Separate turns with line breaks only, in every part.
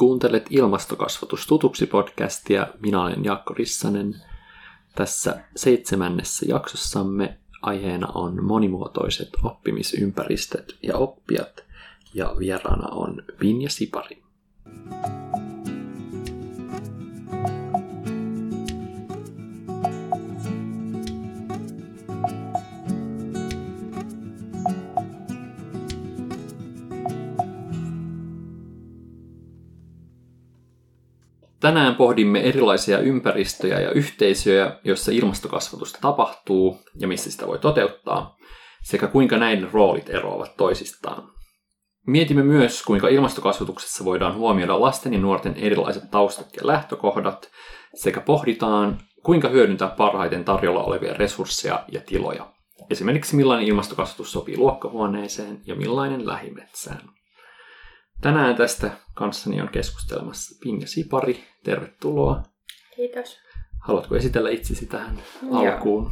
Kuuntelet Ilmastokasvatus tutuksi podcastia. Minä olen Jaakko Rissanen. Tässä seitsemännessä jaksossamme aiheena on monimuotoiset oppimisympäristöt ja oppijat. Ja vieraana on Vinja Sipari. Tänään pohdimme erilaisia ympäristöjä ja yhteisöjä, joissa ilmastokasvatusta tapahtuu ja missä sitä voi toteuttaa, sekä kuinka näiden roolit eroavat toisistaan. Mietimme myös, kuinka ilmastokasvatuksessa voidaan huomioida lasten ja nuorten erilaiset taustat ja lähtökohdat, sekä pohditaan, kuinka hyödyntää parhaiten tarjolla olevia resursseja ja tiloja. Esimerkiksi millainen ilmastokasvatus sopii luokkahuoneeseen ja millainen lähimetsään. Tänään tästä kanssani on keskustelemassa Pinja Sipari. Tervetuloa.
Kiitos.
Haluatko esitellä itsesi tähän Joo. alkuun?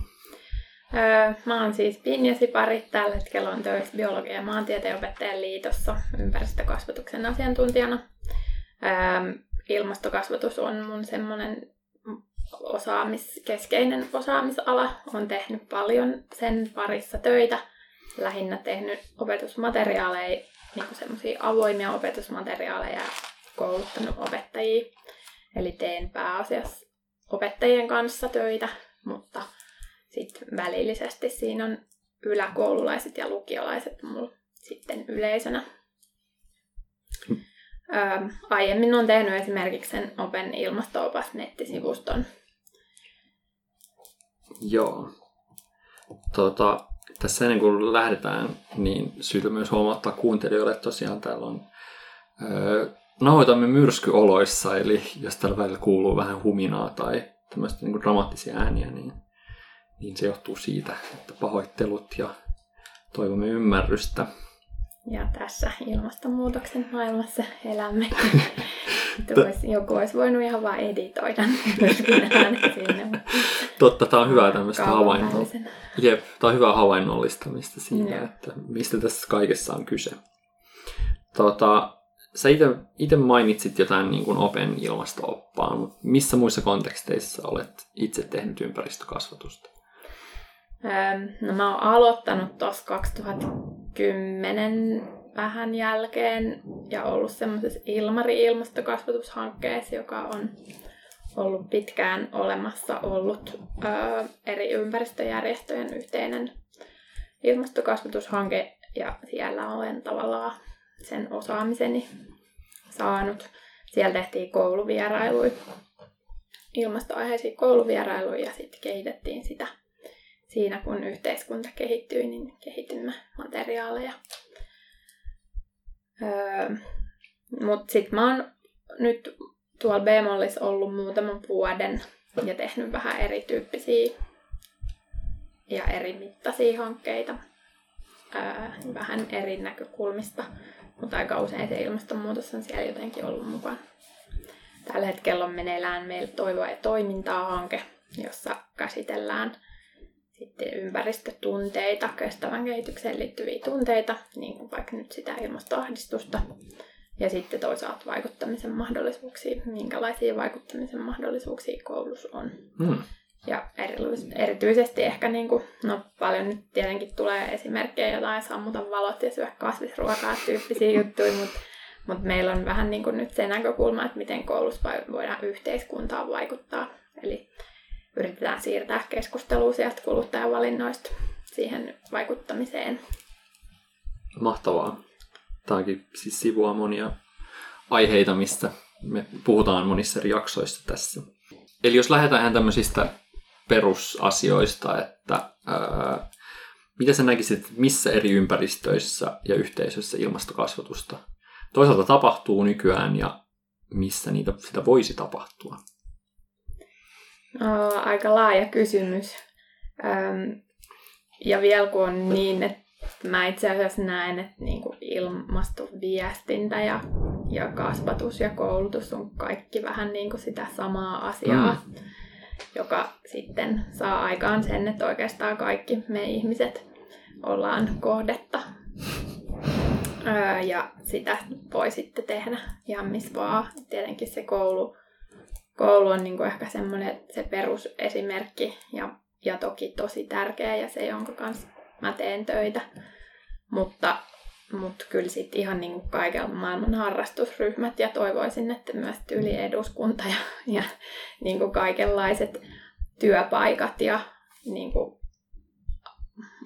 Öö, mä oon siis Pinja Sipari. Tällä hetkellä on töissä biologia- ja maantieteen opettajan liitossa ympäristökasvatuksen asiantuntijana. Öö, ilmastokasvatus on mun semmoinen osaamis, keskeinen osaamisala. Olen tehnyt paljon sen parissa töitä. Lähinnä tehnyt opetusmateriaaleja niin semmoisia avoimia opetusmateriaaleja kouluttanut opettajia. Eli teen pääasiassa opettajien kanssa töitä, mutta sitten välillisesti siinä on yläkoululaiset ja lukiolaiset mulla sitten yleisönä. Ö, aiemmin on tehnyt esimerkiksi sen Open ilmastoopas nettisivuston.
Joo. Tota, tässä ennen kuin lähdetään, niin syytä myös huomauttaa kuuntelijoille, että tosiaan täällä on öö, nauhoitamme myrskyoloissa, eli jos tällä välillä kuuluu vähän huminaa tai tämmöistä niin dramaattisia ääniä, niin, niin se johtuu siitä, että pahoittelut ja toivomme ymmärrystä.
Ja tässä ilmastonmuutoksen maailmassa elämme. joku olisi voinut ihan vaan editoida sinne.
Totta, tämä on hyvä tämmöistä havaintoa. Jep, tämä on hyvä havainnollistamista siitä, Jep. että mistä tässä kaikessa on kyse. Tota, sä itse mainitsit jotain niin kuin Open ilmasto-oppaan, mutta missä muissa konteksteissa olet itse tehnyt ympäristökasvatusta?
no mä oon aloittanut tuossa 2010 vähän jälkeen ja ollut semmoisessa Ilmari-ilmastokasvatushankkeessa, joka on ollut pitkään olemassa ollut ö, eri ympäristöjärjestöjen yhteinen ilmastokasvatushanke ja siellä olen tavallaan sen osaamiseni saanut. Siellä tehtiin kouluvierailuja, ilmastoaiheisia kouluvierailuja ja sitten kehitettiin sitä siinä, kun yhteiskunta kehittyi, niin kehitimme materiaaleja Öö, Mutta sitten mä oon nyt tuolla B-mallissa ollut muutaman vuoden ja tehnyt vähän erityyppisiä ja eri mittaisia hankkeita öö, vähän eri näkökulmista, mutta aika usein se ilmastonmuutos on siellä jotenkin ollut mukana. Tällä hetkellä on meneillään meillä Toivoa ja toimintaa hanke, jossa käsitellään sitten ympäristötunteita, kestävän kehitykseen liittyviä tunteita, niin kuin vaikka nyt sitä ilmastoahdistusta. Ja sitten toisaalta vaikuttamisen mahdollisuuksia, minkälaisia vaikuttamisen mahdollisuuksia koulussa on. Mm. Ja erityisesti ehkä niin kuin, no paljon nyt tietenkin tulee esimerkkejä jotain sammuta valot ja syö kasvisruokaa tyyppisiä juttuja, mutta mut meillä on vähän niin kuin nyt se näkökulma, että miten koulussa voidaan yhteiskuntaan vaikuttaa. Eli yritetään siirtää keskustelua sieltä kuluttajavalinnoista siihen vaikuttamiseen.
Mahtavaa. Tämäkin siis sivua monia aiheita, mistä me puhutaan monissa eri jaksoissa tässä. Eli jos lähdetään ihan tämmöisistä perusasioista, että ää, mitä sä näkisit, missä eri ympäristöissä ja yhteisöissä ilmastokasvatusta toisaalta tapahtuu nykyään ja missä niitä, sitä voisi tapahtua?
Oh, aika laaja kysymys. Öm, ja vielä kun on niin, että mä itse asiassa näen, että niin kuin ilmastoviestintä ja, ja kasvatus ja koulutus on kaikki vähän niin kuin sitä samaa asiaa, mm. joka sitten saa aikaan sen, että oikeastaan kaikki me ihmiset ollaan kohdetta Öö, ja sitä voi sitten tehdä ihan missä vaan. Tietenkin se koulu, koulu on niinku ehkä semmoinen se perusesimerkki ja, ja toki tosi tärkeä ja se, jonka kanssa mä teen töitä. Mutta, mutta kyllä sitten ihan niinku kaikella maailman harrastusryhmät ja toivoisin, että myös yli eduskunta ja, ja niinku kaikenlaiset työpaikat ja niinku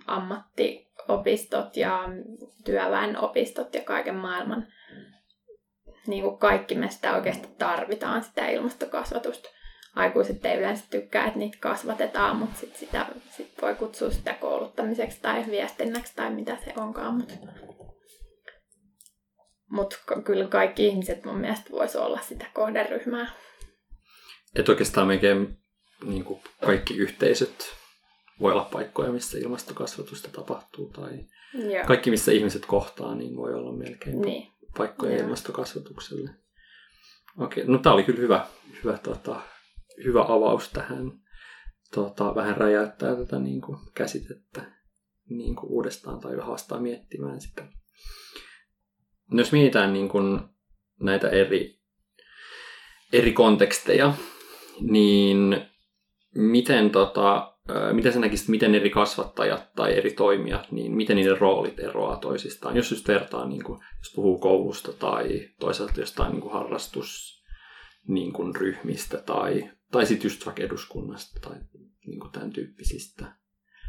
ammattiopistot ja työväenopistot ja kaiken maailman niin kuin kaikki me sitä oikeasti tarvitaan, sitä ilmastokasvatusta. Aikuiset ei yleensä tykkää, että niitä kasvatetaan, mutta sit sitä sit voi kutsua sitä kouluttamiseksi tai viestinnäksi tai mitä se onkaan. Mutta mut kyllä kaikki ihmiset mun mielestä voisi olla sitä kohderyhmää.
Että oikeastaan melkein niin kuin kaikki yhteisöt voi olla paikkoja, missä ilmastokasvatusta tapahtuu tai Joo. kaikki, missä ihmiset kohtaa, niin voi olla melkein niin. paikkoja Joo. ilmastokasvatukselle. Okei, no tämä oli kyllä hyvä, hyvä, tota, hyvä avaus tähän. Tota, vähän räjäyttää tätä niin kuin, käsitettä niin kuin, uudestaan tai haastaa miettimään sitä. Jos mietitään niin kuin, näitä eri, eri konteksteja, niin miten tota, miten sä näkisit, miten eri kasvattajat tai eri toimijat, niin miten niiden roolit eroaa toisistaan? Jos just vertaa, niin kuin, jos puhuu koulusta tai toisaalta jostain niin kuin harrastus niin kuin ryhmistä tai, tai sitten just vaikka eduskunnasta tai niin kuin tämän tyyppisistä.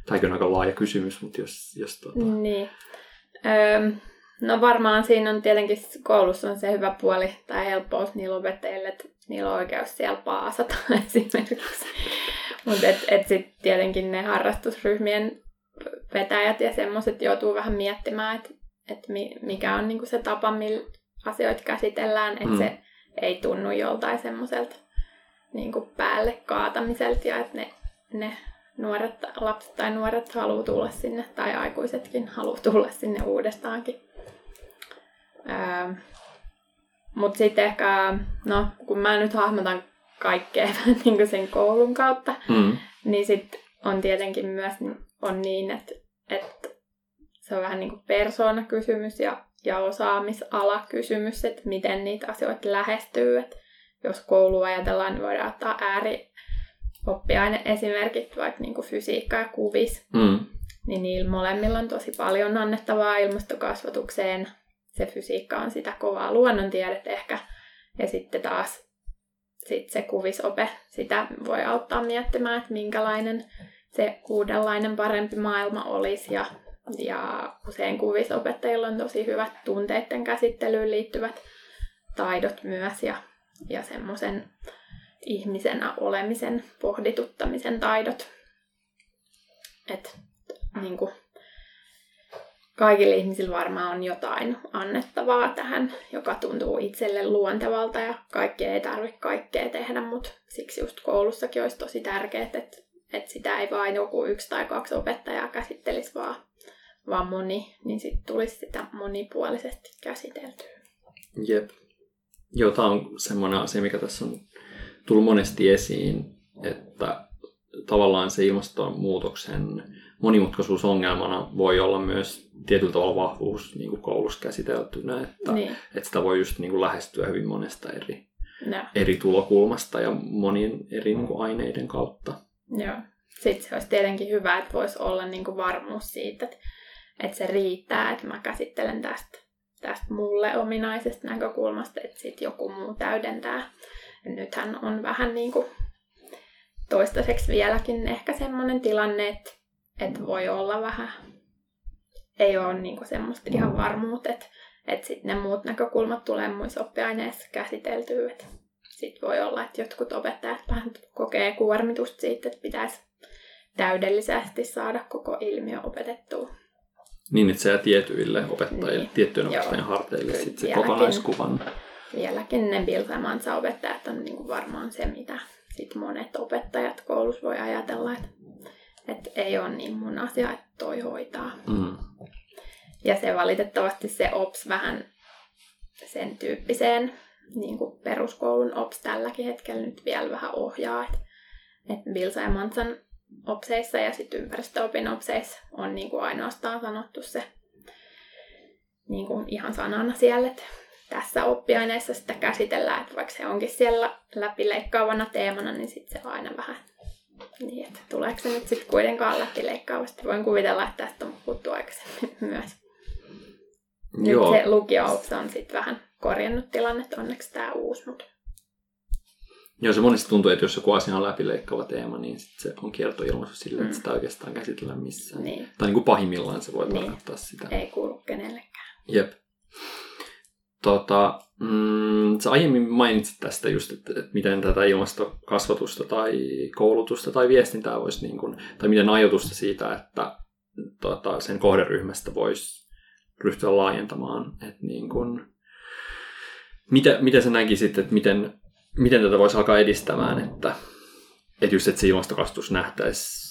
Tämä on aika laaja kysymys, mutta jos... jos tuota...
Niin. Öm, no varmaan siinä on tietenkin koulussa on se hyvä puoli tai helppous niillä opettajille, että niillä on oikeus siellä paasata esimerkiksi. Mutta et, et sitten tietenkin ne harrastusryhmien vetäjät ja semmoiset joutuu vähän miettimään, että et mikä on niinku se tapa, millä asioita käsitellään, että mm. se ei tunnu joltain semmoiselta niinku päälle kaatamiselta ja että ne, ne nuoret, lapset tai nuoret haluaa tulla sinne tai aikuisetkin haluaa tulla sinne uudestaankin. Öö, Mutta sitten ehkä, no kun mä nyt hahmotan kaikkea niin kuin sen koulun kautta. Mm. Niin sitten on tietenkin myös on niin, että, että se on vähän niin kuin persoonakysymys ja, ja osaamisala-kysymys, että miten niitä asioita lähestyy. Että jos koulu ajatellaan, niin voidaan ottaa ääri oppiaine esimerkit, vaikka niin kuin fysiikka ja kuvis. Mm. Niin niillä molemmilla on tosi paljon annettavaa ilmastokasvatukseen. Se fysiikka on sitä kovaa luonnontiedettä ehkä. Ja sitten taas sitten se kuvisope, sitä voi auttaa miettimään, että minkälainen se uudenlainen parempi maailma olisi. Ja, ja usein kuvisopettajilla on tosi hyvät tunteiden käsittelyyn liittyvät taidot myös ja, ja semmoisen ihmisenä olemisen pohdituttamisen taidot. Että niin kuin, kaikille ihmisille varmaan on jotain annettavaa tähän, joka tuntuu itselle luontevalta ja kaikki ei tarvitse kaikkea tehdä, mutta siksi just koulussakin olisi tosi tärkeää, että, että sitä ei vain joku yksi tai kaksi opettajaa käsittelisi, vaan, vaan moni, niin sitten tulisi sitä monipuolisesti käsiteltyä.
Jep. Joo, tämä on semmoinen asia, mikä tässä on tullut monesti esiin, että tavallaan se ilmastonmuutoksen monimutkaisuusongelmana voi olla myös tietyllä tavalla vahvuus niin kuin koulussa käsiteltynä, että, niin. että sitä voi just niin kuin lähestyä hyvin monesta eri, no. eri tulokulmasta ja monien eri niin kuin aineiden kautta.
Joo. Sitten se olisi tietenkin hyvä, että voisi olla niin kuin varmuus siitä, että, että se riittää, että mä käsittelen tästä, tästä mulle ominaisesta näkökulmasta, että sitten joku muu täydentää. Nythän on vähän niin kuin toistaiseksi vieläkin ehkä semmoinen tilanne, että, että voi olla vähän, ei ole niinku semmoista ihan varmuutta, että, että sitten ne muut näkökulmat tulee muissa oppiaineissa käsiteltyä. Sitten voi olla, että jotkut opettajat vähän kokee kuormitusta siitä, että pitäisi täydellisesti saada koko ilmiö opetettua.
Niin, että se jää tietyille opettajille, niin. tiettyjen opettajien harteille sitten se kokonaiskuvan.
Vieläkin ne Bilsamansa opettajat on niin kuin varmaan se, mitä sit monet opettajat koulussa voi ajatella, että, että ei ole niin mun asia, että toi hoitaa. Mm. Ja se valitettavasti se OPS vähän sen tyyppiseen niin kuin peruskoulun OPS tälläkin hetkellä nyt vielä vähän ohjaa. Että, että Bilsa ja Mansan OPSeissa ja sitten ympäristöopin OPSeissa on niin kuin ainoastaan sanottu se niin kuin ihan sanana siellä, että tässä oppiaineessa sitä käsitellään, että vaikka se onkin siellä läpileikkaavana teemana, niin sitten se on aina vähän niin, että tuleeko se nyt sitten kuitenkaan läpileikkaavasti. Voin kuvitella, että tästä on puhuttu aikaisemmin myös. Joo. Nyt se lukio on sitten vähän korjannut tilannetta, onneksi tämä uusi, mutta
Joo, se monesti tuntuu, että jos joku asia on läpileikkaava teema, niin sit se on kiertoilmaisu sille, mm. että sitä oikeastaan käsitellään missään. Niin. Tai niin kuin pahimmillaan se voi niin. tarkoittaa sitä.
Ei kuulu kenellekään.
Jep. Tota, mm, sä aiemmin mainitsit tästä just, että, että miten tätä ilmastokasvatusta tai koulutusta tai viestintää voisi, niin kuin, tai miten ajatusta siitä, että tota, sen kohderyhmästä voisi ryhtyä laajentamaan. Että niin kuin, mitä, miten sä näkisit, että miten miten tätä voisi alkaa edistämään, että, että just että se ilmastokasvatus nähtäisi,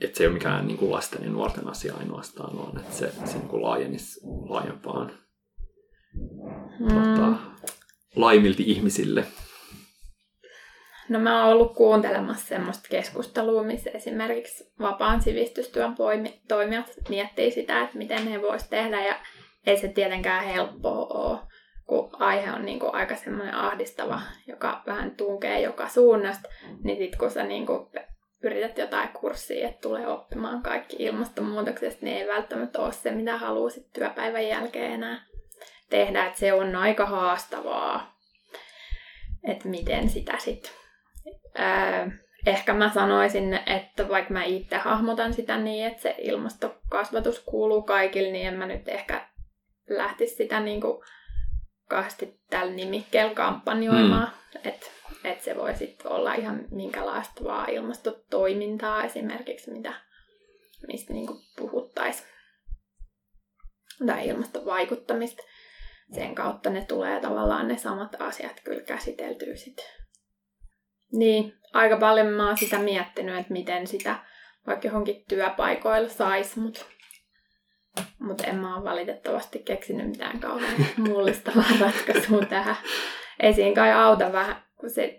että se ei ole mikään niin kuin lasten ja nuorten asia ainoastaan, vaan että se, se niin kuin laajenisi laajempaan mm. tota, laimilti ihmisille.
No mä oon ollut kuuntelemassa semmoista keskustelua, missä esimerkiksi vapaan sivistystyön toimijat miettii sitä, että miten he voisivat tehdä ja ei se tietenkään helppoa ole kun aihe on niin kuin aika semmoinen ahdistava, joka vähän tunkee joka suunnasta, niin sitten kun sä niin kuin yrität jotain kurssia, että tulee oppimaan kaikki ilmastonmuutoksesta, niin ei välttämättä ole se, mitä haluaisit työpäivän jälkeen enää tehdä. Että se on aika haastavaa, että miten sitä sitten... Öö, ehkä mä sanoisin, että vaikka mä itse hahmotan sitä niin, että se ilmastokasvatus kuuluu kaikille, niin en mä nyt ehkä lähtisi sitä niin kuin kahdesti tällä nimikkeellä kampanjoimaan. Mm. Että et se voi sitten olla ihan minkälaista vaan ilmastotoimintaa esimerkiksi, mitä, mistä niinku puhuttaisiin. Tai ilmastovaikuttamista. Sen kautta ne tulee tavallaan ne samat asiat kyllä käsiteltyä sitten. Niin, aika paljon mä oon sitä miettinyt, että miten sitä vaikka johonkin työpaikoilla saisi, mutta mutta en mä ole valitettavasti keksinyt mitään kauhean mullistavaa ratkaisua tähän. Ei siinä kai auta vähän, kun se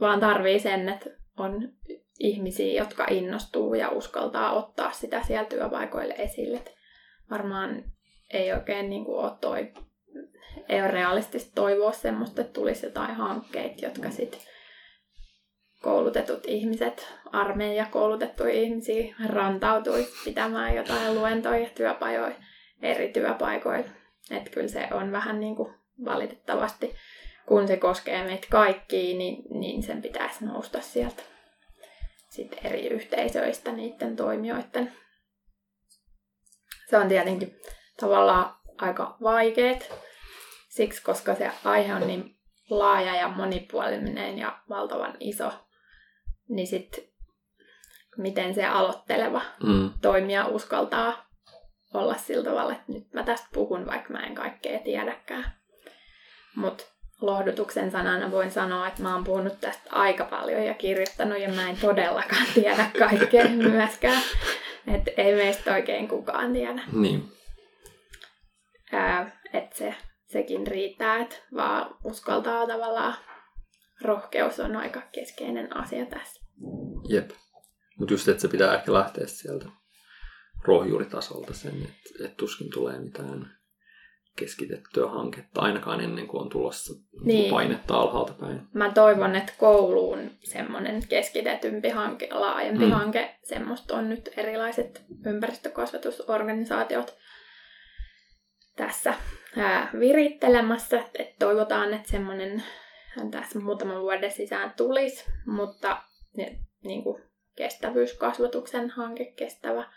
vaan tarvii sen, että on ihmisiä, jotka innostuu ja uskaltaa ottaa sitä siellä työpaikoille esille. Varmaan ei oikein niin kuin ole, toi, ei ole realistista toivoa semmoista, että tulisi jotain hankkeita, jotka sitten koulutetut ihmiset, armeija koulutettuja ihmisiä rantautui pitämään jotain luentoja ja työpajoja eri työpaikoilla. Että kyllä se on vähän niin kuin valitettavasti, kun se koskee meitä kaikkia, niin, niin sen pitäisi nousta sieltä sitten eri yhteisöistä niiden toimijoiden. Se on tietenkin tavallaan aika vaikeet, siksi koska se aihe on niin laaja ja monipuolinen ja valtavan iso, niin sitten miten se aloitteleva mm. toimija uskaltaa olla sillä tavalla, että nyt mä tästä puhun, vaikka mä en kaikkea tiedäkään. Mutta lohdutuksen sanana voin sanoa, että mä oon puhunut tästä aika paljon ja kirjoittanut ja mä en todellakaan tiedä kaikkea myöskään. Että ei meistä oikein kukaan tiedä.
Niin.
että se, sekin riittää, että vaan uskaltaa tavallaan rohkeus on aika keskeinen asia tässä.
Jep. Mutta just, että se pitää ehkä lähteä sieltä rohjuuritasolta sen, että, että tuskin tulee mitään keskitettyä hanketta, ainakaan ennen kuin on tulossa niin. painetta alhaalta päin.
Mä toivon, että kouluun semmoinen keskitetympi hanke, laajempi mm. hanke, semmoista on nyt erilaiset ympäristökasvatusorganisaatiot tässä ää, virittelemässä. Et toivotaan, että semmoinen tässä muutaman vuoden sisään tulisi, mutta ne, niin kuin kestävyyskasvatuksen hanke, kestävä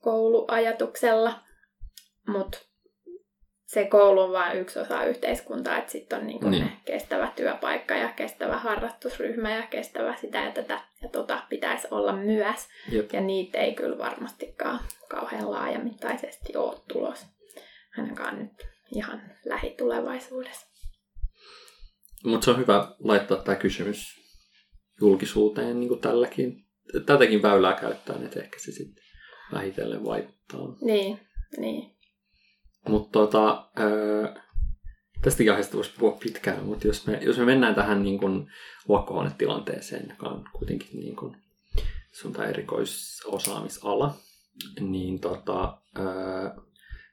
kouluajatuksella, mutta se koulu on vain yksi osa yhteiskuntaa, että sitten on niinku niin. ne kestävä työpaikka ja kestävä harrastusryhmä ja kestävä sitä ja tätä ja tota pitäisi olla myös. Jep. Ja niitä ei kyllä varmastikaan kauhean laajamittaisesti ole tulos, ainakaan nyt ihan lähitulevaisuudessa.
Mutta se on hyvä laittaa tämä kysymys julkisuuteen niin kuin tälläkin, tätäkin väylää käyttäen, että ehkä se sitten vähitellen vaikuttaa.
Niin, niin.
Mutta tota, öö, tästäkin aiheesta voisi puhua pitkään, mutta jos me, jos me mennään tähän niin kuin luokkahuonetilanteeseen, joka on kuitenkin niin kuin sun tämä erikoisosaamisala, niin tota, öö,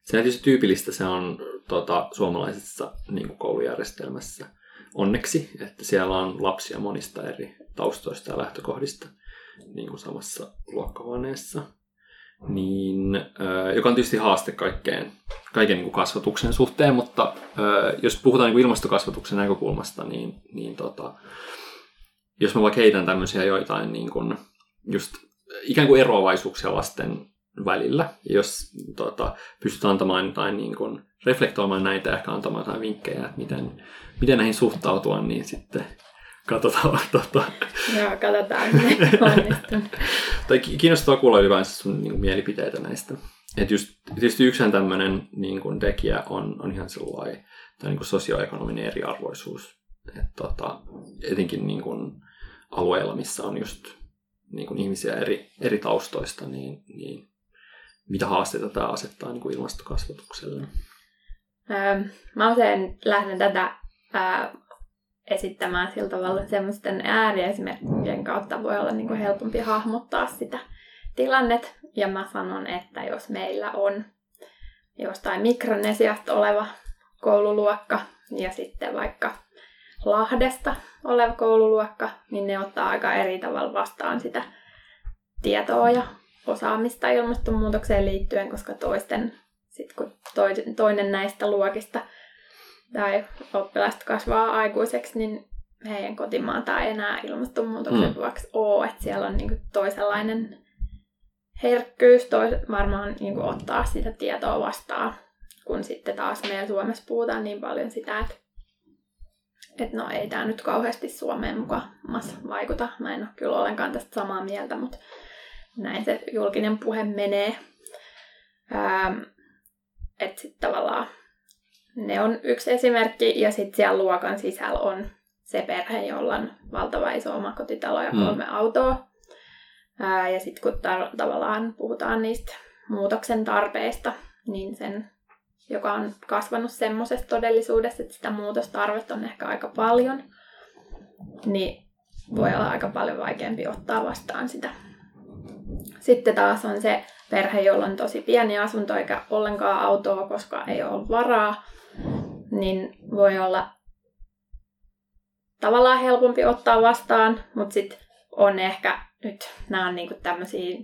Se on tietysti tyypillistä, se on tota, suomalaisessa niin kuin koulujärjestelmässä onneksi, että siellä on lapsia monista eri taustoista ja lähtökohdista niin kuin samassa luokkahuoneessa. Niin, joka on tietysti haaste kaikkeen, kaiken niin kuin kasvatuksen suhteen, mutta jos puhutaan niin kuin ilmastokasvatuksen näkökulmasta, niin, niin tota, jos mä vaikka heitän tämmöisiä joitain niin kuin, just ikään kuin eroavaisuuksia lasten välillä. Jos tota, pystyt antamaan jotain, niin kuin, reflektoimaan näitä ja ehkä antamaan jotain vinkkejä, että miten, miten näihin suhtautua, niin sitten katsotaan. Tota.
Joo, katsotaan,
tai kiinnostavaa kuulla ylipäänsä sun niin kuin, mielipiteitä näistä. Et just, tietysti yksihän tämmöinen niin kuin, tekijä on, on ihan sellainen tai niin kuin sosioekonominen eriarvoisuus. Et, tota, etenkin niin kuin, alueilla, missä on just niin kuin ihmisiä eri, eri taustoista, niin, niin mitä haasteita tämä asettaa niin kuin ilmastokasvatukselle?
Öö, mä usein lähden tätä ää, esittämään sillä tavalla semmoisten ääriesimerkkien kautta voi olla niin kuin helpompi hahmottaa sitä tilannet. Ja mä sanon, että jos meillä on jostain Mikronesiasta oleva koululuokka ja sitten vaikka Lahdesta oleva koululuokka, niin ne ottaa aika eri tavalla vastaan sitä tietoa ja osaamista ilmastonmuutokseen liittyen, koska toisten, sit kun toinen näistä luokista tai oppilaista kasvaa aikuiseksi, niin heidän kotimaata ei enää ilmastonmuutoksen mm. vuoksi ole, että siellä on niinku toisenlainen herkkyys tois, varmaan niinku ottaa sitä tietoa vastaan, kun sitten taas meillä Suomessa puhutaan niin paljon sitä, että et no ei tämä nyt kauheasti Suomeen mukaan vaikuta. Mä en ole kyllä ollenkaan tästä samaa mieltä, mutta näin se julkinen puhe menee. Ähm, että sitten tavallaan ne on yksi esimerkki ja sitten siellä luokan sisällä on se perhe, jolla on valtava iso omakotitalo ja mm. kolme mm. autoa. Ää, ja sitten kun tar- tavallaan puhutaan niistä muutoksen tarpeista, niin sen, joka on kasvanut semmoisessa todellisuudessa, että sitä muutostarvetta on ehkä aika paljon, niin voi olla aika paljon vaikeampi ottaa vastaan sitä sitten taas on se perhe, jolla on tosi pieni asunto eikä ollenkaan autoa, koska ei ole varaa, niin voi olla tavallaan helpompi ottaa vastaan, mutta sitten on ehkä nyt, nämä on niinku tämmöisiä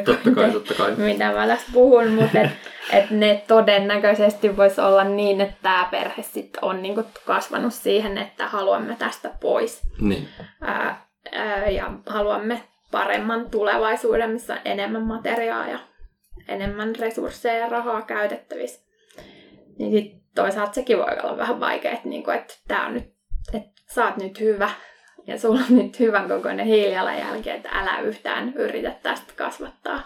totta kai, totta kai. mitä mä tässä puhun, mutta et, et ne todennäköisesti voisi olla niin, että tämä perhe sitten on niinku kasvanut siihen, että haluamme tästä pois.
Niin.
Ää, ää, ja haluamme paremman tulevaisuuden, missä on enemmän materiaa ja enemmän resursseja ja rahaa käytettävissä. Niin sit toisaalta sekin voi olla vähän vaikea, että, niinku, että tää on nyt, että sä oot nyt hyvä ja sulla on nyt hyvän kokoinen hiilijalanjälki, että älä yhtään yritä tästä kasvattaa.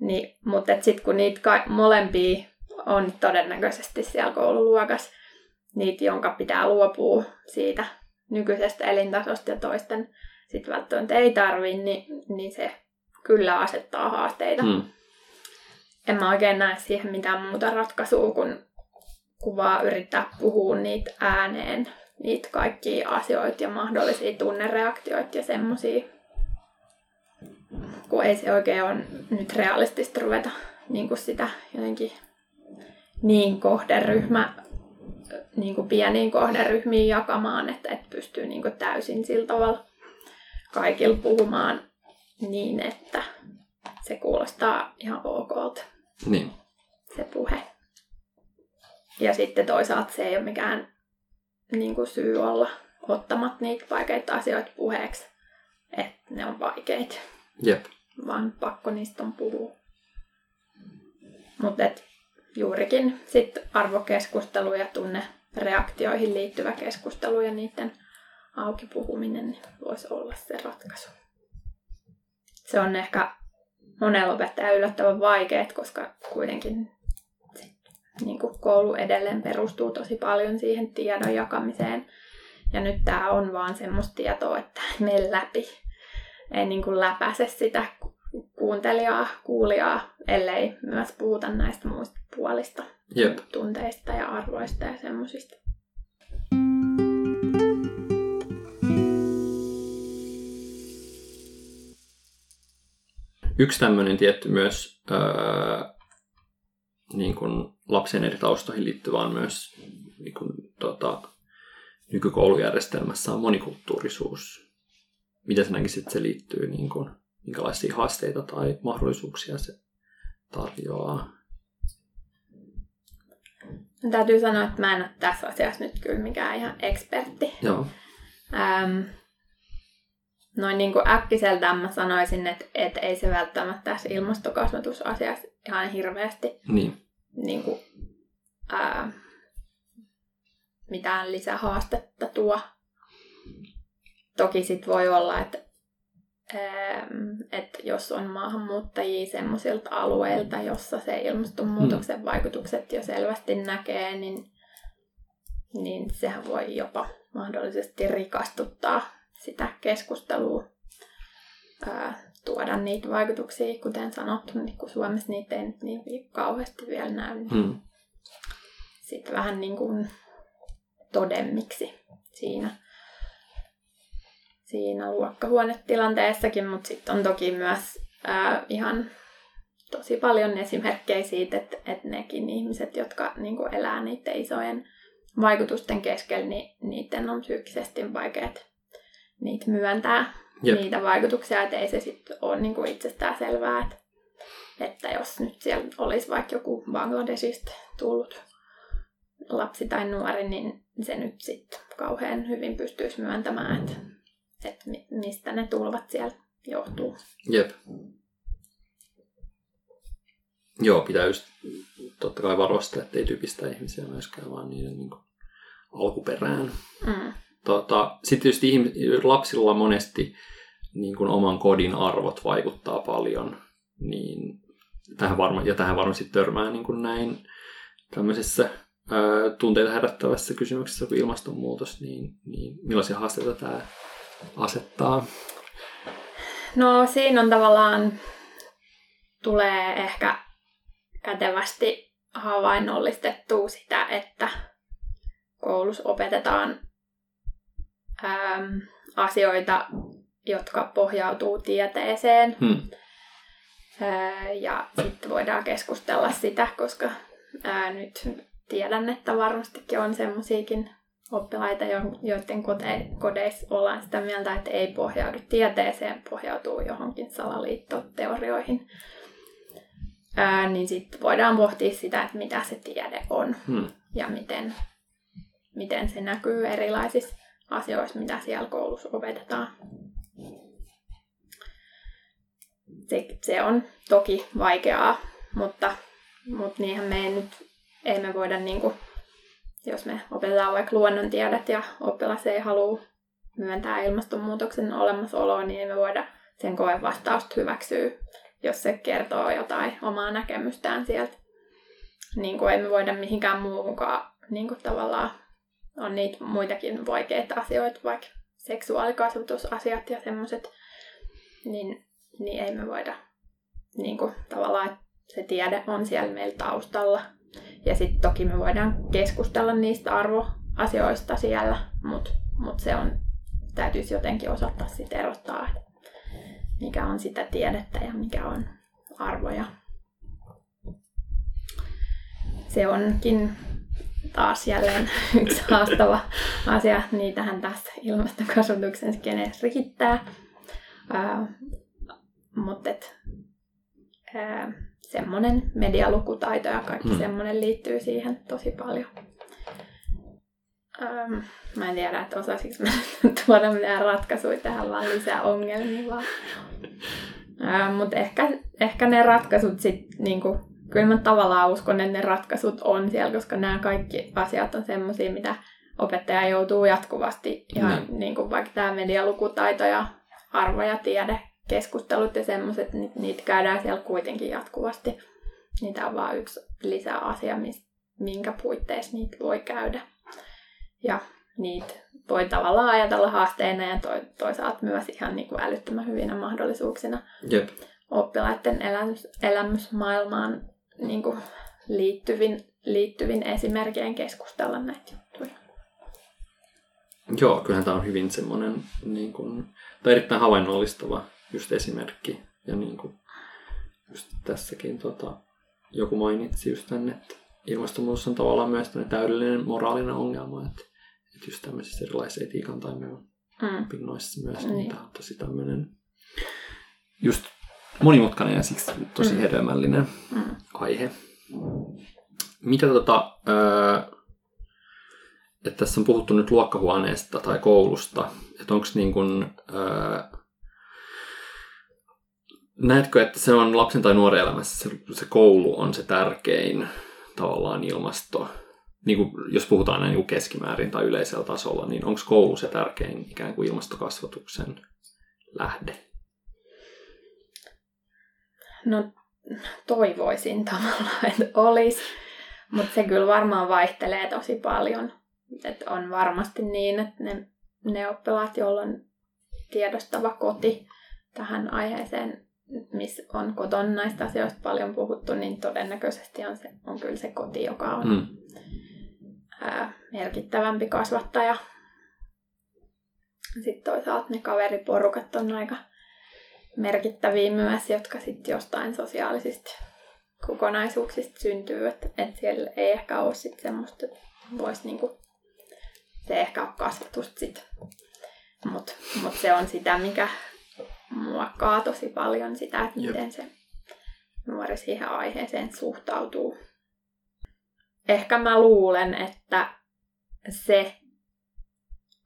Niin, mutta sitten kun niitä ka- molempia on todennäköisesti siellä koululuokassa, niitä, jonka pitää luopua siitä nykyisestä elintasosta ja toisten sitten välttämättä ei tarvi, niin, niin se kyllä asettaa haasteita. Hmm. En mä oikein näe siihen mitään muuta ratkaisua, kun kuvaa yrittää puhua niitä ääneen, niitä kaikkia asioita ja mahdollisia tunnereaktioita ja semmosia. Kun ei se oikein ole nyt realistista ruveta niin kuin sitä jotenkin niin kohderyhmä, niin kuin pieniin kohderyhmiin jakamaan, että et pystyy niin kuin täysin sillä tavalla kaikilla puhumaan niin, että se kuulostaa ihan okolta.
Niin.
Se puhe. Ja sitten toisaalta se ei ole mikään niin kuin syy olla ottamat niitä vaikeita asioita puheeksi, että ne on vaikeita.
Jep.
Vaan pakko niistä on puhua. Mutta juurikin sit arvokeskustelu ja tunne reaktioihin liittyvä keskustelu ja niiden auki puhuminen niin voisi olla se ratkaisu. Se on ehkä monella opettaja yllättävän vaikeet, koska kuitenkin niin kuin koulu edelleen perustuu tosi paljon siihen tiedon jakamiseen. Ja nyt tämä on vaan semmoista tietoa, että mene läpi. Ei niin kuin läpäise sitä kuuntelijaa, kuulijaa, ellei myös puhuta näistä muista puolista,
Jep.
tunteista ja arvoista ja semmoisista.
Yksi tämmöinen tietty myös öö, niin kuin lapsen eri taustoihin liittyy, vaan myös niin kuin, tota, nykykoulujärjestelmässä on monikulttuurisuus. Miten sä näkisit, että se liittyy, niin kuin, minkälaisia haasteita tai mahdollisuuksia se tarjoaa?
No, täytyy sanoa, että mä en ole tässä asiassa nyt kyllä mikään ihan ekspertti.
Joo.
Ähm, noin niin kuin äkkiseltään mä sanoisin, että, että ei se välttämättä tässä ilmastokasvatusasiassa ihan hirveästi
Niin.
niin kuin, ää, mitään lisähaastetta tuo. Toki sit voi olla, että, ää, että jos on maahanmuuttajia semmoisilta alueilta, jossa se ilmastonmuutoksen mm. vaikutukset jo selvästi näkee, niin, niin sehän voi jopa mahdollisesti rikastuttaa sitä keskustelua, ää, tuoda niitä vaikutuksia, kuten sanottu, niin kun Suomessa niitä ei niin kauheasti vielä näy. Niin
Hmm.
sitten vähän niin kuin todemmiksi siinä, siinä luokkahuonetilanteessakin, mutta sitten on toki myös ää, ihan tosi paljon esimerkkejä siitä, että, että nekin ihmiset, jotka niin kuin elää niiden isojen vaikutusten keskellä, niin niiden on psyykkisesti vaikeat niitä myöntää,
Jep.
niitä vaikutuksia, että ei se sitten ole niin kuin itsestään selvää, että, että jos nyt siellä olisi vaikka joku Bangladesista tullut lapsi tai nuori, niin se nyt sitten kauhean hyvin pystyisi myöntämään, että, että mi- mistä ne tulvat siellä johtuu.
Jep. Joo, pitää just totta kai varovasti, että ei typistä ihmisiä myöskään, vaan niiden niin kuin, alkuperään.
Mm.
Tota, Sitten tietysti ihmis- lapsilla monesti niin kuin oman kodin arvot vaikuttaa paljon, niin tähän varma, ja tähän varmasti törmää niin kuin näin tämmöisessä ää, tunteita herättävässä kysymyksessä kuin ilmastonmuutos, niin, niin millaisia haasteita tämä asettaa?
No siinä on tavallaan, tulee ehkä kätevästi havainnollistettua sitä, että koulussa opetetaan äm, asioita, jotka pohjautuu tieteeseen.
Hmm.
Ää, ja sitten voidaan keskustella sitä, koska ää, nyt tiedän, että varmastikin on semmoisiakin oppilaita, jo- joiden kote- kodeissa ollaan sitä mieltä, että ei pohjaudu tieteeseen, pohjautuu johonkin salaliittoteorioihin. Ää, niin sitten voidaan pohtia sitä, että mitä se tiede on
Hmm.
ja miten, miten se näkyy erilaisissa asioissa, mitä siellä koulussa opetetaan. Se, se on toki vaikeaa, mutta, mutta niinhän me ei nyt, ei me voida, niin kuin, jos me opetetaan vaikka luonnontiedet ja oppilas ei halua myöntää ilmastonmuutoksen olemassaoloa, niin ei me voida sen koe vastausta hyväksyä, jos se kertoo jotain omaa näkemystään sieltä. Niin kuin ei me voida mihinkään muuhunkaan niin kuin tavallaan on niitä muitakin vaikeita asioita, vaikka seksuaalikasvatusasiat ja semmoiset, niin, niin ei me voida niin kuin, tavallaan, että se tiede on siellä meillä taustalla. Ja sitten toki me voidaan keskustella niistä arvoasioista siellä, mutta mut se on, täytyisi jotenkin osata sitten erottaa, että mikä on sitä tiedettä ja mikä on arvoja. Se onkin taas jälleen yksi haastava asia. Niitähän tässä ilmastokasvatuksen skeneessä riittää. Ää, mutta et, semmoinen medialukutaito ja kaikki
Hmm.
semmoinen liittyy siihen tosi paljon. Ähm, mä en tiedä, että osaisinko mä tuoda mitään ratkaisuja tähän, vaan lisää ongelmia vaan. Ähm, Mutta ehkä, ehkä ne ratkaisut sitten, niinku, kyllä mä tavallaan uskon, että ne ratkaisut on siellä, koska nämä kaikki asiat on semmoisia, mitä opettaja joutuu jatkuvasti, ihan
Mm.
niin kuin vaikka tämä medialukutaito ja arvo ja tiede, keskustelut ja semmoiset, niin niitä käydään siellä kuitenkin jatkuvasti. Niitä on vaan yksi lisäasia, mis- minkä puitteissa niitä voi käydä. Ja niitä voi tavallaan ajatella haasteina ja to- toisaalta myös ihan niin kuin älyttömän hyvinä mahdollisuuksina
Jep.
oppilaiden elämys, elämysmaailmaan niin kuin liittyvin, liittyvin esimerkkein keskustella näitä juttuja.
Joo, kyllähän tämä on hyvin semmoinen, niin kuin, tai erittäin havainnollistava just esimerkki. Ja niin kuin, just tässäkin tota, joku mainitsi just tänne, että ilmastonmuutos on tavallaan myös täydellinen moraalinen ongelma, että, että just tämmöisissä erilaisissa etiikan tai mm. pinnoissa myös, niin. niin tämä on tosi tämmöinen just monimutkainen ja siksi tosi mm. hedelmällinen mm. aihe. Mitä tota, öö, että tässä on puhuttu nyt luokkahuoneesta tai koulusta, että onko niin kuin, öö, näetkö, että se on lapsen tai nuoren elämässä se, se koulu on se tärkein tavallaan ilmasto, niin kuin, jos puhutaan näin niin keskimäärin tai yleisellä tasolla, niin onko koulu se tärkein ikään kuin ilmastokasvatuksen lähde?
No toivoisin tavallaan, että olisi, mutta se kyllä varmaan vaihtelee tosi paljon. Et on varmasti niin, että ne, ne oppilaat, joilla on tiedostava koti tähän aiheeseen, missä on kotona näistä asioista paljon puhuttu, niin todennäköisesti on, se, on kyllä se koti, joka on mm. ää, merkittävämpi kasvattaja. Sitten toisaalta ne kaveriporukat on aika merkittäviä myös, jotka sitten jostain sosiaalisista kokonaisuuksista syntyy, että, että siellä ei ehkä ole sitten semmoista, että voisi niinku, se ehkä ole kasvatusta sitten. Mutta mut se on sitä, mikä muokkaa tosi paljon sitä, että miten se nuori siihen aiheeseen suhtautuu. Ehkä mä luulen, että se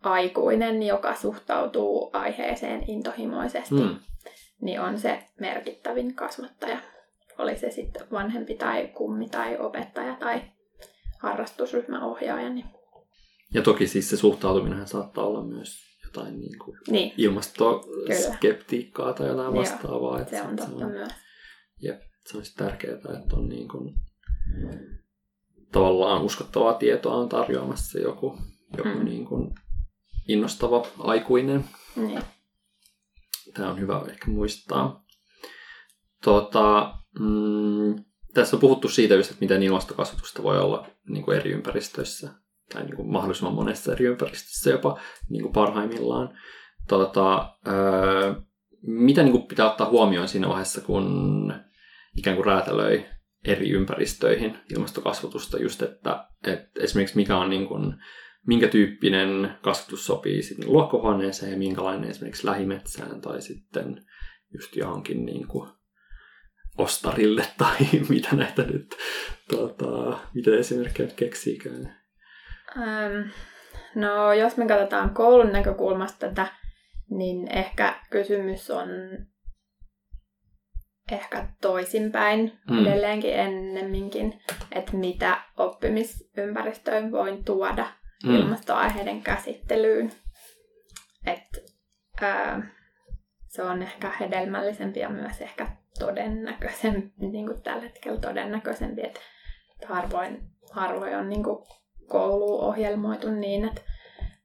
aikuinen, joka suhtautuu aiheeseen intohimoisesti, mm niin on se merkittävin kasvattaja. Oli se sitten vanhempi tai kummi tai opettaja tai harrastusryhmäohjaaja. Niin...
Ja toki siis se suhtautuminen saattaa olla myös jotain niin kuin niin. ilmastoskeptiikkaa tai jotain vastaavaa.
Joo, se on totta se on, myös.
Jep, se on tärkeää, että on niin kuin, tavallaan uskottavaa tietoa on tarjoamassa joku, joku mm. niin kuin innostava aikuinen.
Niin.
Tämä on hyvä ehkä muistaa. Tota, mm, tässä on puhuttu siitä, että miten ilmastokasvatusta voi olla niin kuin eri ympäristöissä tai niin kuin mahdollisimman monessa eri ympäristössä jopa niin kuin parhaimmillaan. Tota, öö, mitä niin kuin pitää ottaa huomioon siinä vaiheessa, kun ikään kuin räätälöi eri ympäristöihin ilmastokasvatusta, just että, että esimerkiksi mikä on niin kuin minkä tyyppinen kasvatus sopii sitten luokkohuoneeseen ja minkälainen esimerkiksi lähimetsään tai sitten just johonkin niin kuin ostarille tai mitä näitä nyt, tuota, mitä esimerkkejä nyt keksiikään?
Ähm, no jos me katsotaan koulun näkökulmasta tätä, niin ehkä kysymys on ehkä toisinpäin mm. edelleenkin ennemminkin, että mitä oppimisympäristöön voin tuoda mm. ilmastoaiheiden käsittelyyn. Et, ää, se on ehkä hedelmällisempi ja myös ehkä todennäköisempi, niin kuin tällä hetkellä todennäköisempi, että harvoin, harvoin on niin kuin kouluun ohjelmoitu niin, että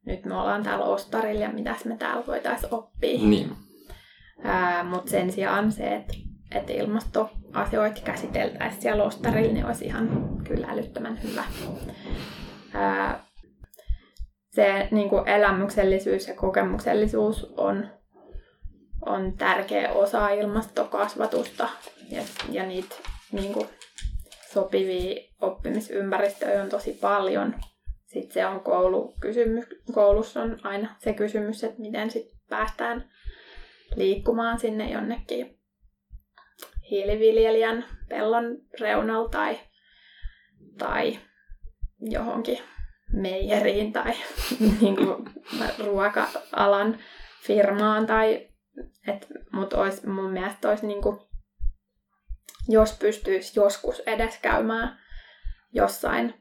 nyt me ollaan täällä Ostarilla ja mitäs me täällä voitaisiin oppia.
Niin.
Mutta sen sijaan se, että, että ilmastoasioita käsiteltäisiin siellä Ostarilla, niin olisi ihan kyllä älyttömän hyvä. Ää, se niin kuin elämyksellisyys ja kokemuksellisuus on, on tärkeä osa ilmastokasvatusta ja, ja niitä niin kuin, sopivia oppimisympäristöjä on tosi paljon. Sitten se on koulu, kysymys, koulussa on aina se kysymys, että miten sit päästään liikkumaan sinne jonnekin hiiliviljelijän pellon reunalla tai, tai johonkin meijeriin tai niin kuin, ruoka-alan firmaan. Tai, et, mut ois, mun mielestä olisi, niin kuin, jos pystyisi joskus edes käymään jossain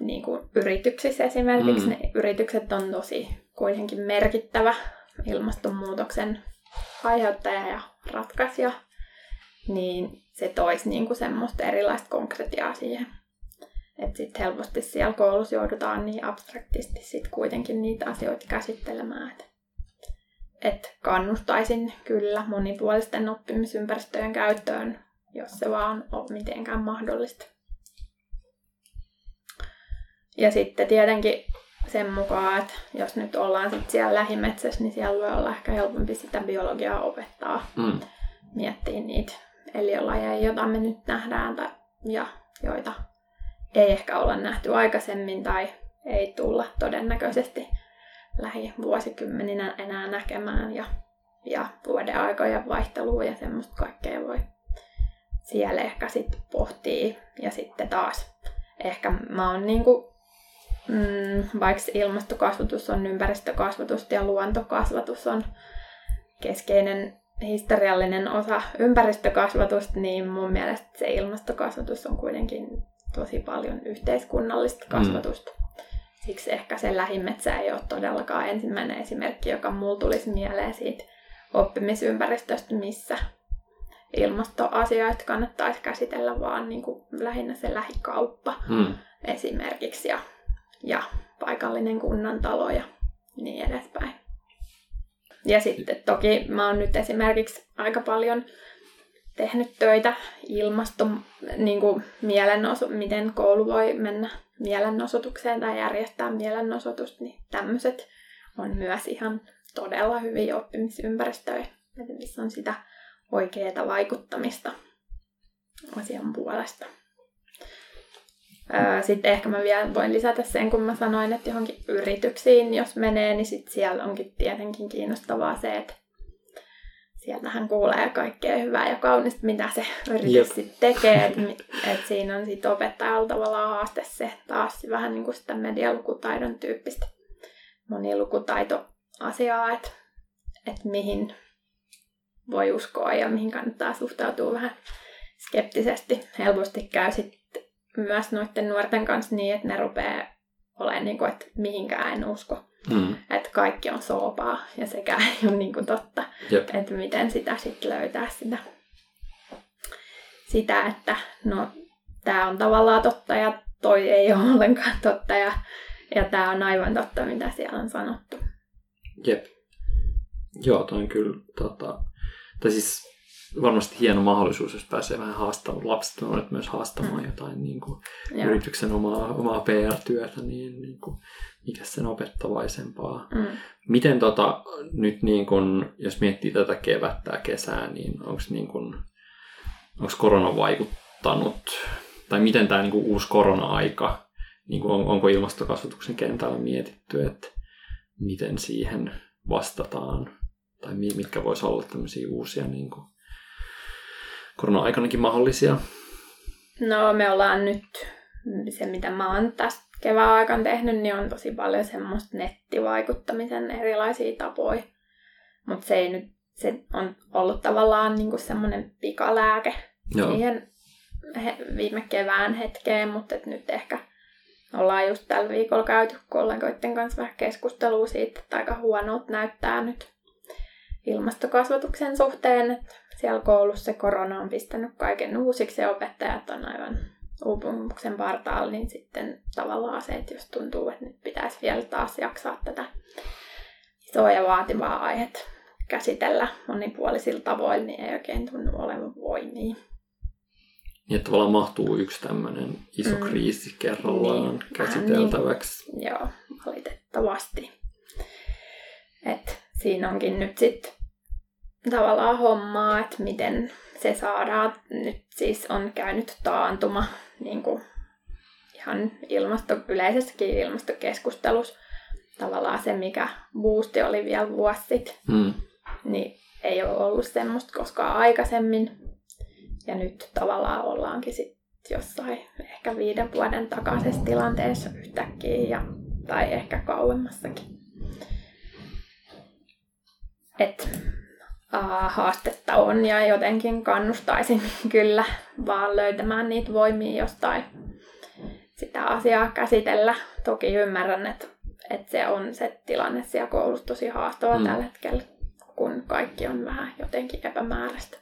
niin kuin yrityksissä esimerkiksi, mm. ne yritykset on tosi kuitenkin merkittävä ilmastonmuutoksen aiheuttaja ja ratkaisija, niin se toisi niin kuin semmoista erilaista konkretiaa siihen että sitten helposti siellä koulussa joudutaan niin abstraktisti sit kuitenkin niitä asioita käsittelemään. Että et kannustaisin kyllä monipuolisten oppimisympäristöjen käyttöön, jos se vaan on mitenkään mahdollista. Ja sitten tietenkin sen mukaan, että jos nyt ollaan sit siellä lähimetsässä, niin siellä voi olla ehkä helpompi sitä biologiaa opettaa. Mm. Miettiä niitä eliölajeja, joita me nyt nähdään tai, ja joita ei ehkä olla nähty aikaisemmin tai ei tulla todennäköisesti lähivuosikymmeninä enää näkemään ja, ja vuoden aikojen vaihtelua ja semmoista kaikkea voi siellä ehkä sitten pohtii. Ja sitten taas ehkä mä oon niinku, mm, vaikka ilmastokasvatus on ympäristökasvatusta ja luontokasvatus on keskeinen historiallinen osa ympäristökasvatusta, niin mun mielestä se ilmastokasvatus on kuitenkin tosi paljon yhteiskunnallista mm. kasvatusta. Mm. Siksi ehkä se lähimetsä ei ole todellakaan ensimmäinen esimerkki, joka mulla tulisi mieleen siitä oppimisympäristöstä, missä ilmastoasioita kannattaisi käsitellä, vaan niin kuin lähinnä se lähikauppa mm. esimerkiksi ja, ja paikallinen kunnantalo ja niin edespäin. Ja sitten toki mä oon nyt esimerkiksi aika paljon tehnyt töitä ilmasto, niin kuin mielenoso, miten koulu voi mennä mielenosoitukseen tai järjestää mielenosoitusta, niin tämmöiset on myös ihan todella hyviä oppimisympäristöjä, missä on sitä oikeaa vaikuttamista asian puolesta. Sitten ehkä mä vielä voin lisätä sen, kun mä sanoin, että johonkin yrityksiin, jos menee, niin sit siellä onkin tietenkin kiinnostavaa se, että sieltähän kuulee kaikkea hyvää ja kaunista, mitä se yritys sitten tekee. Että et siinä on sitten opettajalla tavallaan haaste se taas vähän niin kuin sitä medialukutaidon tyyppistä monilukutaitoasiaa, että et mihin voi uskoa ja mihin kannattaa suhtautua vähän skeptisesti. Helposti käy sitten myös noiden nuorten kanssa niin, että ne rupeaa olemaan niin kuin, että mihinkään en usko. Mm. Että kaikki on soopaa ja sekään ei ole niin kuin totta. Jep. Että miten sitä sitten löytää sitä, sitä, että no tämä on tavallaan totta ja toi ei ole ollenkaan totta ja, ja tämä on aivan totta, mitä siellä on sanottu.
Jep. Joo, toi on kyllä tota, tai siis varmasti hieno mahdollisuus, jos pääsee vähän haastamaan, lapset nuoret myös haastamaan mm. jotain niin kuin yrityksen omaa, omaa PR-työtä, niin, niin kuin, mikä sen opettavaisempaa. Mm. Miten tota, nyt, niin kuin, jos miettii tätä kevättä ja kesää, niin onko niin kuin, onko korona vaikuttanut, tai miten tämä niin kuin, uusi korona-aika, niin kuin, on, onko ilmastokasvatuksen kentällä mietitty, että miten siihen vastataan? tai mitkä voisi olla tämmöisiä uusia niin kuin korona-aikanakin mahdollisia?
No me ollaan nyt, se mitä mä oon tästä kevään aikana tehnyt, niin on tosi paljon semmoista nettivaikuttamisen erilaisia tapoja. Mutta se ei nyt, se on ollut tavallaan niinku semmoinen pikalääke Joo. siihen he, viime kevään hetkeen, mutta et nyt ehkä ollaan just tällä viikolla käyty kollegoiden kanssa vähän keskustelua siitä, että aika huonolta näyttää nyt ilmastokasvatuksen suhteen, siellä koulussa korona on pistänyt kaiken uusiksi ja opettajat on aivan uupumuksen partaalla, niin sitten tavallaan se, että jos tuntuu, että nyt pitäisi vielä taas jaksaa tätä isoa ja vaativaa aihetta käsitellä monipuolisilla tavoilla, niin ei oikein tunnu olevan voimia.
Niin, että tavallaan mahtuu yksi tämmöinen iso mm. kriisi kerrallaan niin, käsiteltäväksi.
Niin, joo, valitettavasti. Et siinä onkin nyt sitten tavallaan hommaa, että miten se saadaan. Nyt siis on käynyt taantuma niin kuin ihan ilmasto, yleisessäkin ilmastokeskustelussa. Tavallaan se, mikä boosti oli vielä vuosi sitten, mm. niin ei ole ollut semmoista koskaan aikaisemmin. Ja nyt tavallaan ollaankin sitten jossain ehkä viiden vuoden takaisessa tilanteessa yhtäkkiä ja, tai ehkä kauemmassakin. Et haastetta on ja jotenkin kannustaisin kyllä vaan löytämään niitä voimia jostain sitä asiaa käsitellä. Toki ymmärrän, että, että se on se tilanne siellä koulussa tosi haastava mm. tällä hetkellä, kun kaikki on vähän jotenkin epämääräistä.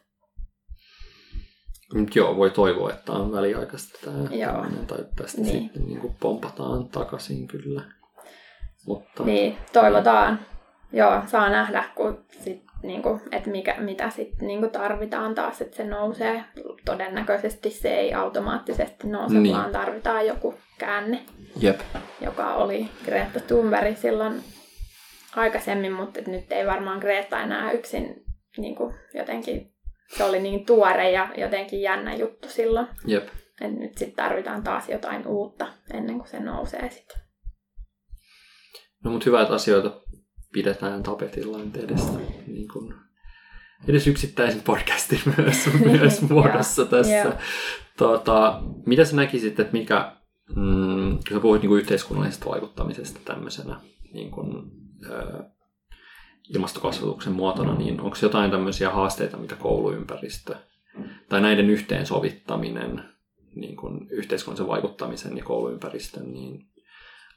Nyt joo, voi toivoa, että on väliaikaista tämä joo. tai tästä niin. sitten niin kuin pompataan takaisin kyllä.
Mutta... Niin, toivotaan. Joo, saa nähdä, kun sit niin kuin, että mikä, mitä sitten niin tarvitaan taas, että se nousee. Todennäköisesti se ei automaattisesti nouse, niin. vaan tarvitaan joku käänne,
Jep.
joka oli Greta Thunberg silloin aikaisemmin, mutta nyt ei varmaan Greta enää yksin niin kuin jotenkin se oli niin tuore ja jotenkin jännä juttu silloin.
Jep.
Et nyt sitten tarvitaan taas jotain uutta ennen kuin se nousee sitten.
No mutta hyvä, että asioita pidetään tapetilla nyt edes, niin kuin, edes yksittäisen podcastin myös, myös muodossa tässä. Tota, mitä sä näkisit, että mikä, mm, kun sä puhuit niin kuin yhteiskunnallisesta vaikuttamisesta tämmöisenä niin kuin, ö, ilmastokasvatuksen muotona, niin onko jotain tämmöisiä haasteita, mitä kouluympäristö tai näiden yhteensovittaminen niin kuin yhteiskunnallisen vaikuttamisen ja kouluympäristön, niin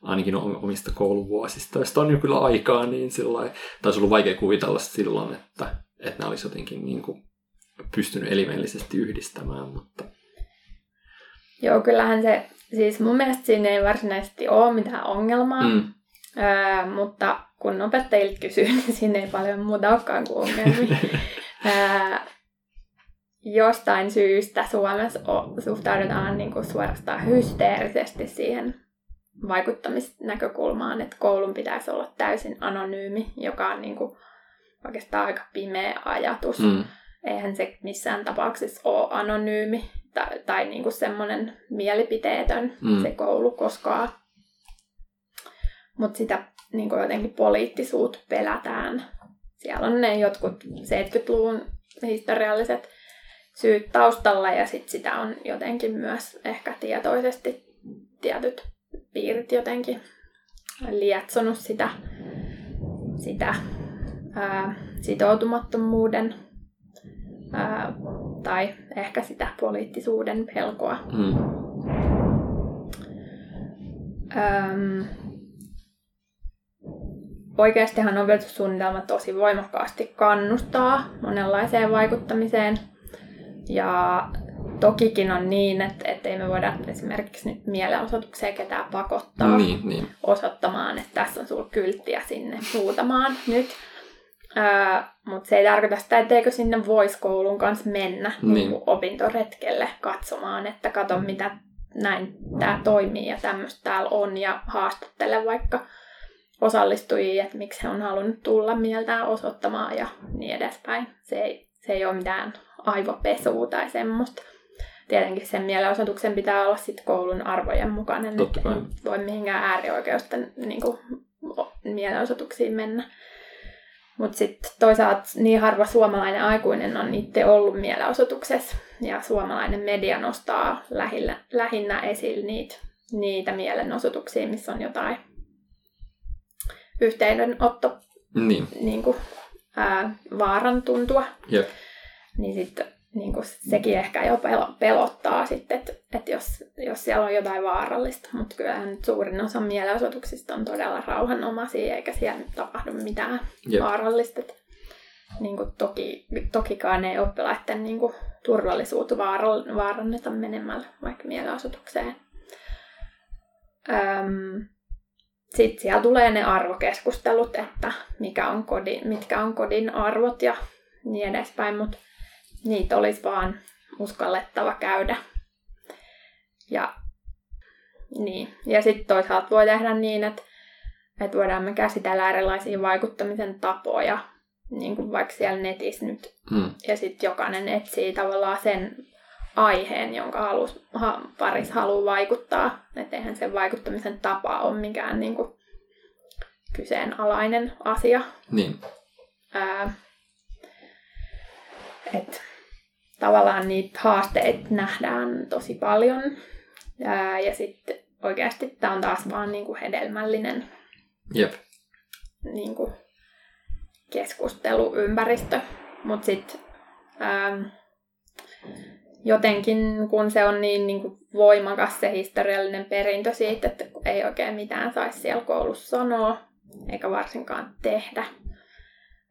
ainakin omista kouluvuosista, joista on jo kyllä aikaa, niin sillä taisi ollut vaikea kuvitella silloin, että, että ne olisi jotenkin niin kuin pystynyt elimellisesti yhdistämään, mutta...
Joo, kyllähän se, siis mun mielestä siinä ei varsinaisesti ole mitään ongelmaa, mm. öö, mutta kun opettajilta kysyy, niin siinä ei paljon muuta olekaan kuin ongelmia. öö, jostain syystä Suomessa suhtaudutaan niin kuin suorastaan hysteerisesti siihen vaikuttamisnäkökulmaan, että koulun pitäisi olla täysin anonyymi, joka on niin kuin oikeastaan aika pimeä ajatus. Mm. Eihän se missään tapauksessa ole anonyymi tai, tai niin kuin semmoinen mielipiteetön mm. se koulu koskaan. Mutta sitä niin kuin jotenkin poliittisuutta pelätään. Siellä on ne jotkut 70-luvun historialliset syyt taustalla ja sit sitä on jotenkin myös ehkä tietoisesti tietyt piirit jotenkin lietsonut sitä, sitä ää, sitoutumattomuuden ää, tai ehkä sitä poliittisuuden pelkoa. Mm. Öm, oikeastihan opetussuunnitelma tosi voimakkaasti kannustaa monenlaiseen vaikuttamiseen. Ja tokikin on niin, että, että ei me voida esimerkiksi nyt mielenosoitukseen ketään pakottaa
niin, niin.
osoittamaan, että tässä on sulla kylttiä sinne huutamaan nyt. Öö, Mutta se ei tarkoita sitä, etteikö sinne voisi koulun kanssa mennä niin. Niin opintoretkelle katsomaan, että kato mitä näin tämä toimii ja tämmöistä täällä on ja haastattele vaikka osallistujia, että miksi he on halunnut tulla mieltään osoittamaan ja niin edespäin. Se ei, se ei ole mitään aivopesua tai semmoista. Tietenkin sen mielenosoituksen pitää olla sit koulun arvojen mukainen,
Totta
kai. voi mihinkään äärioikeusten niin kuin, mielenosoituksiin mennä. Mutta sitten toisaalta niin harva suomalainen aikuinen on itse ollut mielenosoituksessa ja suomalainen media nostaa lähinnä, lähinnä esille niitä, niitä mielenosoituksia, missä on jotain yhteydenotto
niin.
Niin kuin, ää, vaaran tuntua.
Yep.
Niin sitten niin kuin sekin ehkä jo pelottaa sitten, että, että jos, jos siellä on jotain vaarallista. Mutta kyllähän nyt suurin osa mielenosoituksista on todella rauhanomaisia, eikä siellä tapahdu mitään yep. vaarallista. Että, niin kuin toki, tokikaan ei oppilaiden niin kuin, turvallisuutta vaaranneta menemällä vaikka mielenosoitukseen. Öm, sitten siellä tulee ne arvokeskustelut, että mikä on kodin, mitkä on kodin arvot ja niin edespäin, mutta niitä olisi vaan uskallettava käydä. Ja, niin. ja sitten toisaalta voi tehdä niin, että, että voidaan me käsitellä erilaisia vaikuttamisen tapoja, niin kuin vaikka siellä netissä nyt. Hmm. Ja sitten jokainen etsii tavallaan sen aiheen, jonka halus, ha, paris haluaa vaikuttaa. Että eihän sen vaikuttamisen tapa ole mikään niin kuin, kyseenalainen asia.
Niin.
Ää, et, tavallaan niitä haasteita nähdään tosi paljon. Ää, ja sitten oikeasti tämä on taas vaan niinku hedelmällinen
Jep.
Niinku keskusteluympäristö. Mutta sitten jotenkin, kun se on niin, niin kuin voimakas se historiallinen perintö siitä, että ei oikein mitään saisi siellä koulussa sanoa, eikä varsinkaan tehdä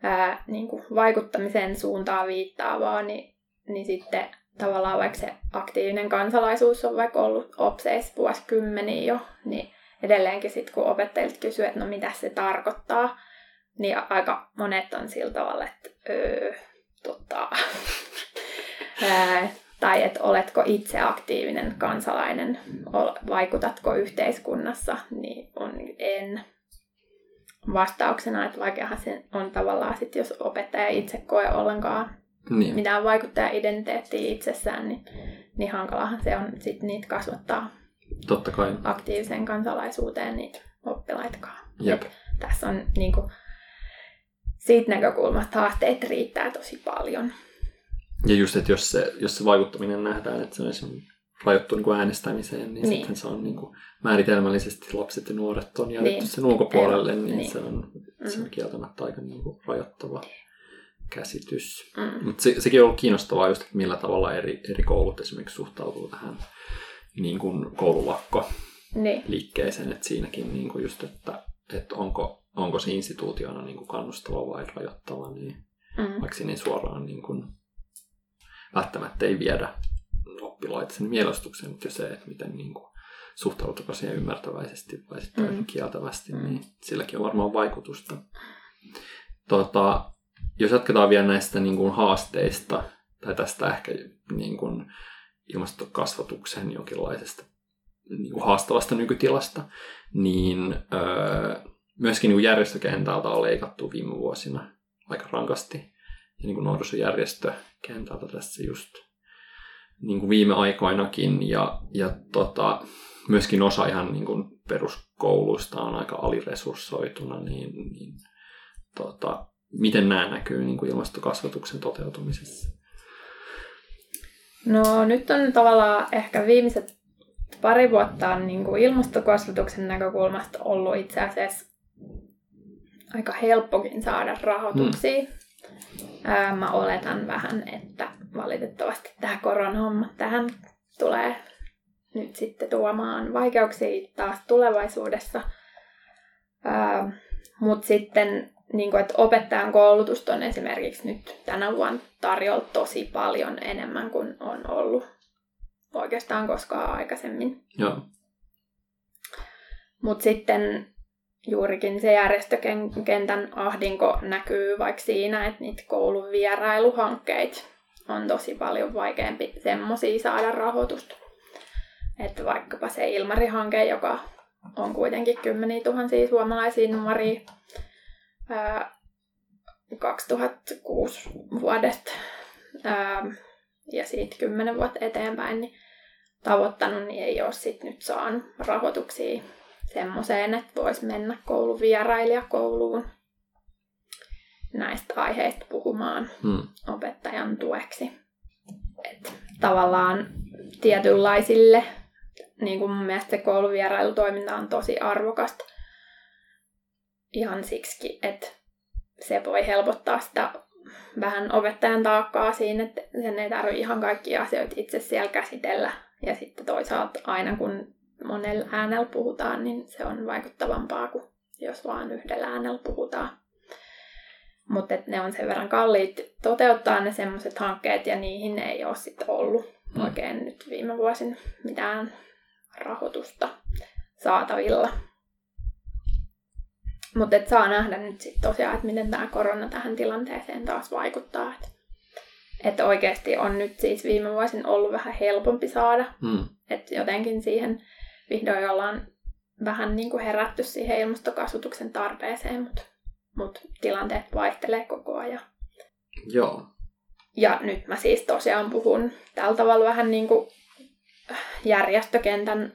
ää, niin kuin vaikuttamisen suuntaan viittaavaa, niin, niin sitten tavallaan vaikka se aktiivinen kansalaisuus on vaikka ollut opseissa vuosikymmeniä jo, niin edelleenkin sitten kun opettajilta kysyy, että no mitä se tarkoittaa, niin aika monet on sillä tavalla, että öö, tota, tai että oletko itse aktiivinen kansalainen, vaikutatko yhteiskunnassa, niin on en vastauksena, että vaikeahan se on tavallaan sit, jos opettaja itse koe ollenkaan
Niin.
mitään vaikuttaja-identiteettiä itsessään, niin, niin hankalahan se on sit niitä kasvattaa
Totta kai.
aktiiviseen kansalaisuuteen niitä oppilaitakaan.
Jep.
Et tässä on niin kuin, siitä näkökulmasta haasteet riittää tosi paljon.
Ja just, että jos se, jos se vaikuttaminen nähdään, että se on esimerkiksi rajoittu niin kuin äänestämiseen, niin,
Niin.
niin. sitten se on niin kuin määritelmällisesti lapset ja nuoret on jätetty
Niin.
sen ulkopuolelle, niin,
niin.
se on, se on
Mm.
kieltämättä aika niin kuin rajoittava käsitys.
Mm.
Mutta se, sekin on ollut kiinnostavaa just, että millä tavalla eri, eri koulut esimerkiksi suhtautuu tähän niin kuin koululakko
Niin,
liikkeeseen, että siinäkin niin kuin just, että, että onko, onko se instituutiona niin kuin kannustava vai rajoittava, niin
mm.
vaikka ei suoraan niin kuin, välttämättä ei viedä oppilaita sen mielestukseen, mutta jo se, että miten niin kuin, suhtautuuko siihen ymmärtäväisesti vai sitten
Mm.
mm. kieltävästi,
Mm.
niin silläkin on varmaan vaikutusta. Tota, jos jatketaan vielä näistä niin kuin, haasteista, tai tästä ehkä niin kuin, ilmastokasvatuksen jonkinlaisesta niin kuin haastavasta nykytilasta, niin öö, myöskin niin kuin järjestökentältä on leikattu viime vuosina aika rankasti. Ja niin kuin nuorisojärjestökentältä tässä just niin kuin viime aikoinakin. Ja, ja tota, myöskin osa ihan niin kuin peruskouluista on aika aliresurssoituna, niin, niin tota, miten nämä näkyy niin kuin ilmastokasvatuksen toteutumisessa?
No nyt on tavallaan ehkä viimeiset pari vuotta on niin kuin ilmastokasvatuksen näkökulmasta ollut itse asiassa aika helppokin saada rahoituksia. Ää, Mä oletan vähän, että valitettavasti tämä koronahomma tähän tulee nyt sitten tuomaan vaikeuksia taas tulevaisuudessa. Mutta sitten, niin kuin, että opettajan koulutusta on esimerkiksi nyt tänä vuonna tarjolla tosi paljon enemmän kuin on ollut oikeastaan koskaan aikaisemmin.
Joo.
Mutta sitten juurikin se järjestökentän ahdinko näkyy vaikka siinä, että niitä koulun vierailuhankkeita on tosi paljon vaikeampi semmoisia saada rahoitusta. Että vaikkapa se Ilmari-hanke, joka on kuitenkin kymmeniä tuhansia suomalaisia nuoria ää, 2006 vuodesta ja siitä 10 vuotta eteenpäin, niin tavoittanut, niin ei ole sit nyt saanut rahoituksia semmoiseen, että voisi mennä koulun vierailijakouluun näistä aiheista puhumaan
Hmm.
opettajan tueksi. Et tavallaan tietynlaisille, niin kuin mun mielestä se kouluvierailutoiminta on tosi arvokasta. Ihan siksi, että se voi helpottaa sitä vähän opettajan taakkaa siinä, että sen ei tarvitse ihan kaikkia asioita itse siellä käsitellä. Ja sitten toisaalta aina kun monella äänellä puhutaan, niin se on vaikuttavampaa kuin jos vaan yhdellä äänellä puhutaan. Mutta ne on sen verran kalliit toteuttaa ne semmoiset hankkeet ja niihin ei ole sitten ollut
Mm.
oikein nyt viime vuosin mitään rahoitusta saatavilla. Mutta saa nähdä nyt sitten tosiaan, että miten tämä korona tähän tilanteeseen taas vaikuttaa. Että et oikeasti on nyt siis viime vuosin ollut vähän helpompi saada.
Hmm.
Että jotenkin siihen vihdoin ollaan vähän niin kuin herätty siihen ilmastokasvatuksen tarpeeseen, mutta mut tilanteet vaihtelee koko ajan.
Joo.
Ja nyt mä siis tosiaan puhun tällä tavalla vähän niin kuin järjestökentän,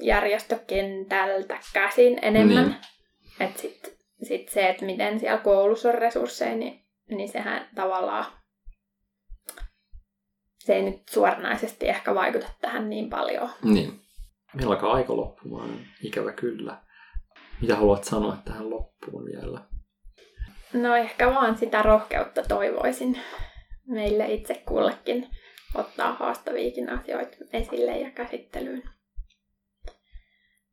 järjestökentältä käsin enemmän.
Niin.
Että sitten sit se, että miten siellä koulussa on resursseja, niin, niin sehän tavallaan se ei nyt suoranaisesti ehkä vaikuta tähän niin paljon.
Niin. Meillä alkaa aika loppumaan, ikävä kyllä. Mitä haluat sanoa tähän loppuun vielä?
No ehkä vaan sitä rohkeutta toivoisin meille itse kullekin ottaa haastaviikin asioita esille ja käsittelyyn.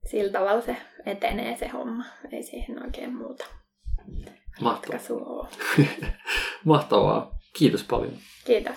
Sillä tavalla se etenee se homma. Ei siihen oikein muuta
Mahtavaa. Mahtavaa. Kiitos paljon.
Kiitos.